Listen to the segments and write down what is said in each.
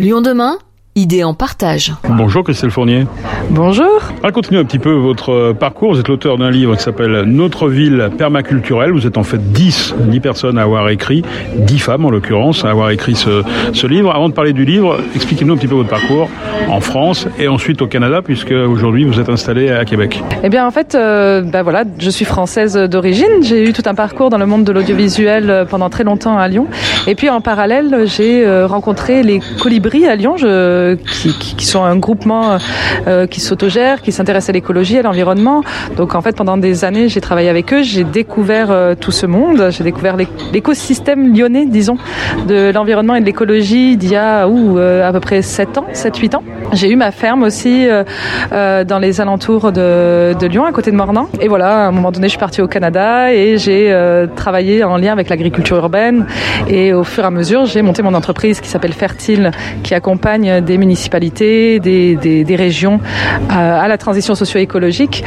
Lyon demain? Idée en partage. Bonjour Christelle Fournier. Bonjour. Racontez-nous un petit peu votre parcours. Vous êtes l'auteur d'un livre qui s'appelle Notre ville permaculturelle. Vous êtes en fait 10, 10 personnes à avoir écrit, 10 femmes en l'occurrence, à avoir écrit ce, ce, livre. Avant de parler du livre, expliquez-nous un petit peu votre parcours en France et ensuite au Canada, puisque aujourd'hui vous êtes installé à Québec. Eh bien en fait, euh, ben voilà, je suis française d'origine. J'ai eu tout un parcours dans le monde de l'audiovisuel pendant très longtemps à Lyon. Et puis en parallèle, j'ai euh, rencontré les colibris à Lyon. Je qui, sont un groupement euh, qui s'autogère, qui s'intéresse à l'écologie, à l'environnement. Donc en fait, pendant des années, j'ai travaillé avec eux, j'ai découvert euh, tout ce monde, j'ai découvert l'écosystème lyonnais, disons, de l'environnement et de l'écologie d'il y a euh, à peu près 7 ans, 7-8 ans. J'ai eu ma ferme aussi euh, dans les alentours de, de, Lyon, à côté de Mornan. Et voilà, à un moment donné, je suis partie au Canada et j'ai travaillé en lien avec l'agriculture urbaine. Et au fur et à mesure, j'ai monté mon entreprise qui s'appelle Fertile, qui accompagne des municipalités, des, des, des régions à, à, la transition socio-écologique.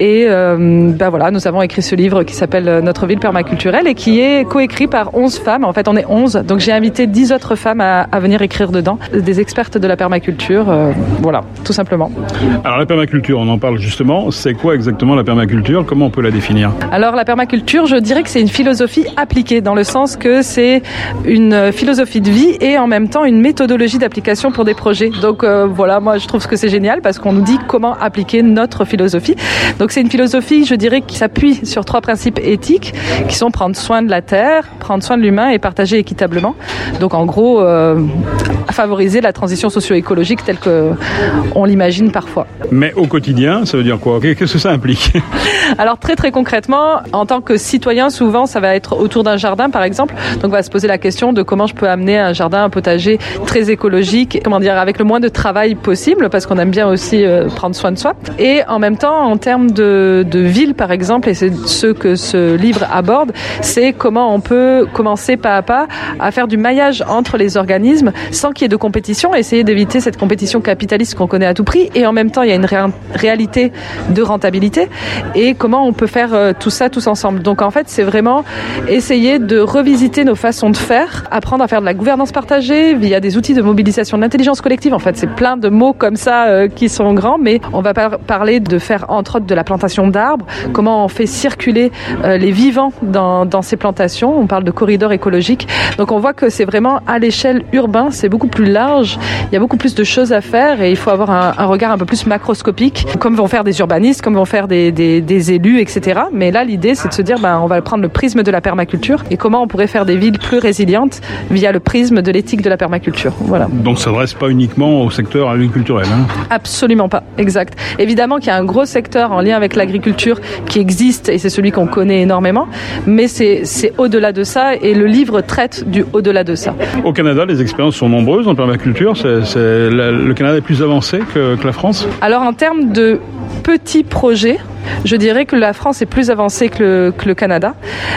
Et euh, ben voilà, nous avons écrit ce livre qui s'appelle Notre ville permaculturelle et qui est coécrit par 11 femmes. En fait, on est 11. Donc j'ai invité 10 autres femmes à, à, venir écrire dedans, des expertes de la permaculture. Euh, voilà, tout simplement. Alors la permaculture, on en parle justement. C'est quoi exactement la permaculture? Comment on peut la définir? Alors la permaculture, je dirais que c'est une philosophie appliquée dans le sens que c'est une philosophie de vie et en même temps une méthodologie d'application pour des projets. Donc euh, voilà, moi je trouve que c'est génial parce qu'on nous dit comment appliquer notre philosophie. Donc c'est une philosophie, je dirais, qui s'appuie sur trois principes éthiques qui sont prendre soin de la terre, prendre soin de l'humain et partager équitablement. Donc en gros, euh, favoriser la transition socio-écologique telle que on l'imagine parfois. Mais au quotidien, ça veut dire quoi? Qu'est-ce que ça implique? Alors très très concrètement, en tant que citoyen, souvent ça va être autour d'un jardin par exemple. Donc on va se poser la question de comment je peux amener un jardin, un potager très écologique, comment dire, avec le moins de travail possible, parce qu'on aime bien aussi euh, prendre soin de soi. Et en même temps, en termes de, de ville par exemple, et c'est ce que ce livre aborde, c'est comment on peut commencer pas à pas à faire du maillage entre les organismes sans qu'il y ait de compétition, essayer d'éviter cette compétition capitaliste qu'on connaît à tout prix. Et en même temps, il y a une ré réalité de rentabilité. Et comment on peut faire euh, tout ça tous ensemble. Donc en fait, c'est vraiment essayer de revisiter nos façons de faire, apprendre à faire de la gouvernance partagée via des outils de mobilisation de l'intelligence collective. En fait, c'est plein de mots comme ça euh, qui sont grands, mais on va par parler de faire entre autres de la plantation d'arbres, comment on fait circuler euh, les vivants dans, ces plantations. On parle de corridors écologiques. Donc on voit que c'est vraiment à l'échelle urbaine, c'est beaucoup plus large. Il y a beaucoup plus de choses à faire et il faut avoir un, regard un peu plus macroscopique, comme vont faire des urbanistes, comme vont faire des, des, élus, etc. Mais là, l'idée, c'est de se dire, ben, on va prendre le prisme de la permaculture et comment on pourrait faire des villes plus résilientes via le prisme de l'éthique de la permaculture. Voilà. Donc ça ne reste pas uniquement au secteur agriculturel. Hein Absolument pas, exact. Évidemment qu'il y a un gros secteur en lien avec l'agriculture qui existe et c'est celui qu'on connaît énormément, mais c'est au-delà de ça et le livre traite du au-delà de ça. Au Canada, les expériences sont nombreuses en permaculture. C est, c est, le Canada est plus avancé que, que la France Alors en termes de petits projets, je dirais que la France est plus avancée que le, Canada.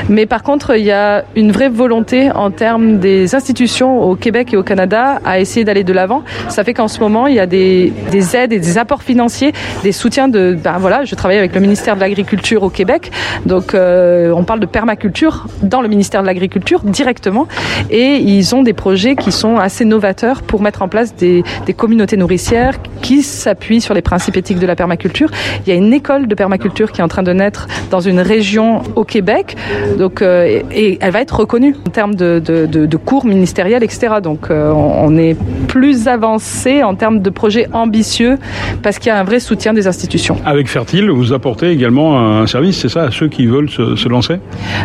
Mais par contre, il y a une vraie volonté en termes des institutions au Québec et au Canada à essayer d'aller de l'avant. Ça fait qu'en ce moment, il y a des, des, aides et des apports financiers, des soutiens de... Ben voilà, je travaille avec le ministère de l'Agriculture au Québec. Donc, euh, on parle de permaculture dans le ministère de l'Agriculture directement. Et ils ont des projets qui sont assez novateurs pour mettre en place des, des communautés nourricières qui s'appuient sur les principes éthiques de la permaculture. Il y a une école de permaculture culture qui est en train de naître dans une région au Québec. Donc, euh, et, elle va être reconnue en termes de, de, de, de cours ministériels, etc. Donc, euh, on est plus avancé en termes de projets ambitieux parce qu'il y a un vrai soutien des institutions. Avec Fertile, vous apportez également un service, c'est ça, à ceux qui veulent se, se lancer?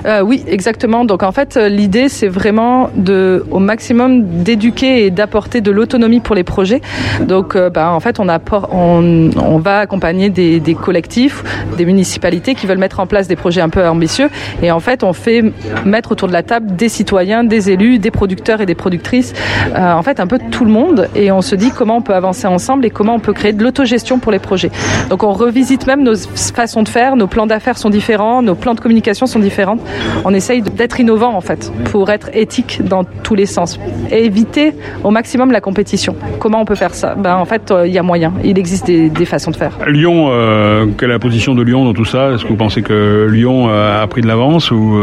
Euh, Oui, exactement. Donc, en fait, l'idée, c'est vraiment de, au maximum d'éduquer et d'apporter de l'autonomie pour les projets. Donc, bah, en fait, on, apporte, on, on va accompagner des, des collectifs des municipalités qui veulent mettre en place des projets un peu ambitieux. Et en fait, on fait mettre autour de la table des citoyens, des élus, des producteurs et des productrices, euh, en fait, un peu tout le monde. Et on se dit comment on peut avancer ensemble et comment on peut créer de l'autogestion pour les projets. Donc, on revisite même nos façons de faire, nos plans d'affaires sont différents, nos plans de communication sont différents. On essaye d'être innovant, en fait, pour être éthique dans tous les sens et éviter au maximum la compétition. Comment on peut faire ça? Ben, En fait, il euh, y a moyen. Il existe des, des façons de faire. Lyon, euh, quelle est la position de Lyon dans tout ça Est-ce que vous pensez que Lyon a pris de l'avance ou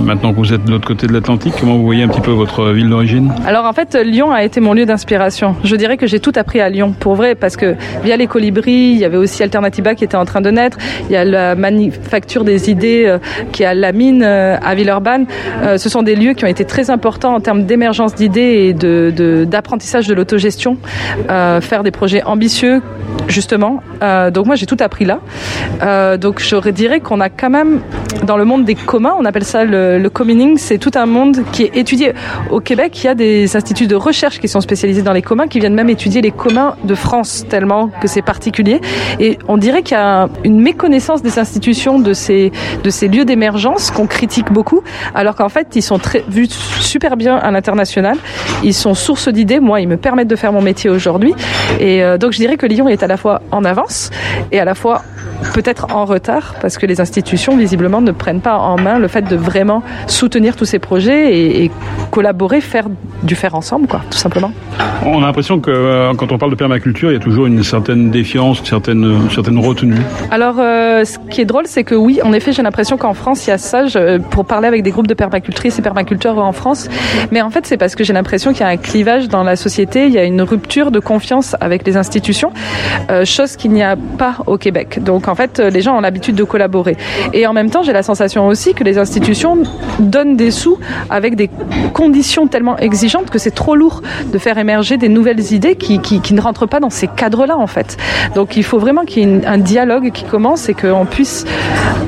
maintenant que vous êtes de l'autre côté de l'Atlantique, comment vous voyez un petit peu votre ville d'origine? Alors en fait, Lyon a été mon lieu d'inspiration. Je dirais que j'ai tout appris à Lyon, pour vrai, parce que via les colibris, il y avait aussi Alternativa qui était en train de naître. Il y a la manufacture des idées qui est à la mine à Villeurbanne. ce sont des lieux qui ont été très importants en termes d'émergence d'idées et d'apprentissage de, l'autogestion. faire des projets ambitieux justement. Euh, donc moi j'ai tout appris là. Euh, donc je dirais qu'on a quand même dans le monde des communs, on appelle ça le, le communing, c'est tout un monde qui est étudié. Au Québec, il y a des instituts de recherche qui sont spécialisés dans les communs, qui viennent même étudier les communs de France, tellement que c'est particulier. Et on dirait qu'il y a une méconnaissance des institutions de ces, lieux d'émergence qu'on critique beaucoup, alors qu'en fait ils sont vus super bien à l'international. Ils sont source d'idées. Moi, ils me permettent de faire mon métier aujourd'hui. Et euh, donc je dirais que Lyon est à la fois en avance et à la fois peut-être en retard parce que les institutions visiblement ne prennent pas en main le fait de vraiment soutenir tous ces projets et, et collaborer, faire du faire ensemble, quoi, tout simplement. On a l'impression que euh, quand on parle de permaculture, il y a toujours une certaine défiance, une certaine, une certaine retenue. Alors, euh, ce qui est drôle, c'est que oui, en effet, j'ai l'impression qu'en France, il y a ça. Je, pour parler avec des groupes de permacultrices et permaculteurs en France, mais en fait, c'est parce que j'ai l'impression qu'il y a un clivage dans la société, il y a une rupture de confiance avec les institutions, euh, chose qu'il n'y a pas au Québec. Donc, en fait, les gens ont l'habitude de collaborer. Et en même temps, j'ai la sensation aussi que les institutions donnent des sous avec des conditions tellement exigeantes que c'est trop lourd de faire émerger des nouvelles idées qui, ne rentrent pas dans ces cadres-là, en fait. Donc, il faut vraiment qu'il y ait un dialogue qui commence et qu'on puisse,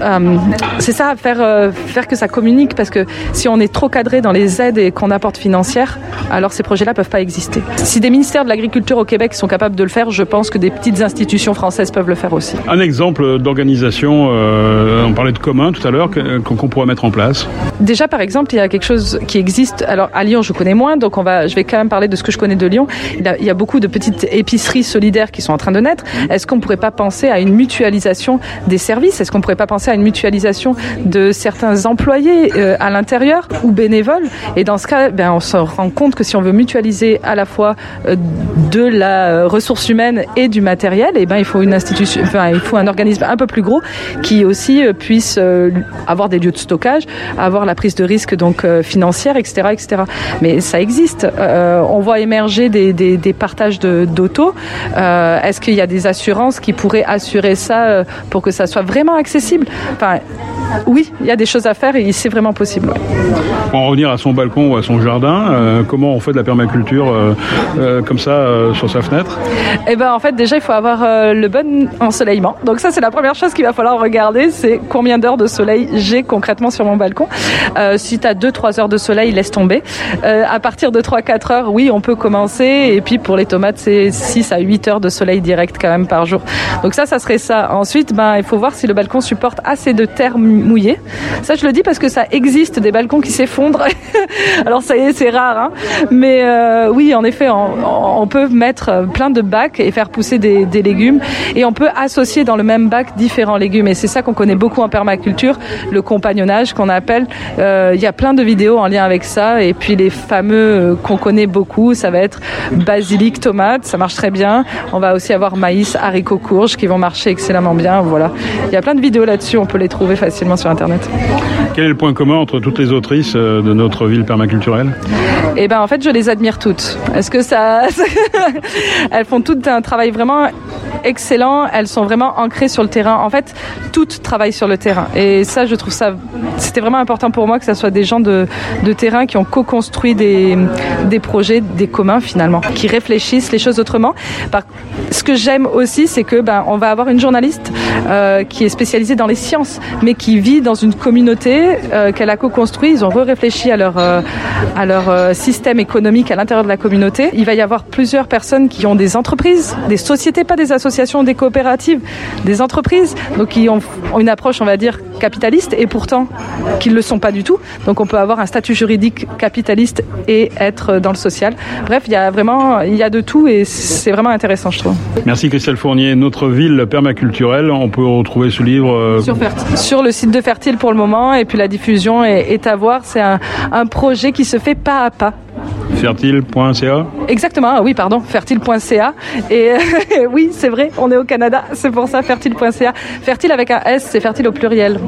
euh, c'est ça, faire, euh, faire que ça communique, parce que si on est trop cadré dans les aides et qu'on apporte financières, alors ces projets-là peuvent pas exister. Si des ministères de l'agriculture au Québec sont capables de le faire, je pense que des petites institutions françaises peuvent le faire aussi. Un exemple d'organisation, euh, on parlait de commun tout à l'heure, qu'on pourrait mettre en place. Déjà, par exemple, il y a quelque chose qui existe. Alors à Lyon, je connais moins, donc on va, je vais quand même parler de ce que je connais de Lyon. Il y a, beaucoup de petites épiceries solidaires qui sont en train de naître. Est-ce qu'on pourrait pas penser à une mutualisation des services? Est-ce qu'on pourrait pas penser à une mutualisation de certains employés euh, à l'intérieur ou bénévoles? Et dans ce cas, ben, on se rend compte que si on veut mutualiser à la fois euh, de la ressource humaine et du matériel, et eh ben il faut une institution, il faut un organisme un peu plus gros qui aussi euh, puisse euh, avoir des lieux de stockage, avoir la prise de risque donc euh, financière, etc., etc. Mais ça existe. On voit émerger des, partages d'auto. Est-ce qu'il y a des assurances qui pourraient assurer ça pour que ça soit vraiment accessible? Enfin, oui, il y a des choses à faire et c'est vraiment possible. Pour en revenir à son balcon ou à son jardin, euh, comment on fait de la permaculture euh, euh, comme ça sur sa fenêtre Eh ben en fait déjà il faut avoir le bon ensoleillement. Donc ça c'est la première chose qu'il va falloir regarder, c'est combien d'heures de soleil j'ai concrètement sur mon balcon. Si tu as 2-3 heures de soleil, laisse tomber. À partir de 3-4 heures, oui, on peut commencer. Et puis pour les tomates, c'est 6 à 8 heures de soleil direct quand même par jour. Donc ça, ça serait ça. Ensuite, ben, il faut voir si le balcon supporte assez de terre mouillée. Ça, je le dis parce que ça existe des balcons qui s'effondrent. Alors ça y est, c'est rare. Hein Mais euh, oui, en effet, on, peut mettre plein de bacs et faire pousser des, légumes. Et on peut associer dans le même bac différents légumes. Et c'est ça qu'on connaît beaucoup en permaculture, le compagnonnage qu'on appelle. Euh, il y a plein de vidéos en lien avec ça. Et puis les fameux euh, qu'on connaît beaucoup, ça va être basilic, tomate, ça marche très bien. On va aussi avoir maïs, haricots, courges qui vont marcher excellemment bien. Voilà. Il y a plein de vidéos là-dessus, on peut les trouver facilement sur Internet. Quel est le point commun entre toutes les autrices de notre ville permaculturelle Eh ben en fait, je les admire toutes. Est-ce que ça elles font toutes un travail vraiment excellent, elles sont vraiment ancrées sur le terrain. En fait, toutes travaillent sur le terrain. Et ça, je trouve ça, c'était vraiment important pour moi que ce soit des gens de, terrain qui ont co-construit des, projets, des communs finalement, qui réfléchissent les choses autrement. Ce que j'aime aussi, c'est que ben, on va avoir une journaliste euh, qui est spécialisée dans les sciences, mais qui vit dans une communauté euh, qu'elle a co-construit. Ils ont réfléchi à leur, euh, système économique à l'intérieur de la communauté. Il va y avoir plusieurs personnes qui ont des entreprises, des sociétés, pas des des coopératives, des entreprises, donc qui ont une approche, on va dire, capitaliste, et pourtant qui ne le sont pas du tout. Donc on peut avoir un statut juridique capitaliste et être dans le social. Bref, il y a vraiment, il y a de tout et c'est vraiment intéressant, je trouve. Merci Christelle Fournier. Notre ville permaculturelle, on peut retrouver ce livre euh... sur, sur, le site de Fertile pour le moment et puis la diffusion est, est à voir. C'est un, un projet qui se fait pas à pas Fertile.ca Exactement, oui, pardon, fertile.ca. Et oui, c'est vrai, on est au Canada, c'est pour ça, fertile.ca. Fertile avec un S, c'est fertile au pluriel.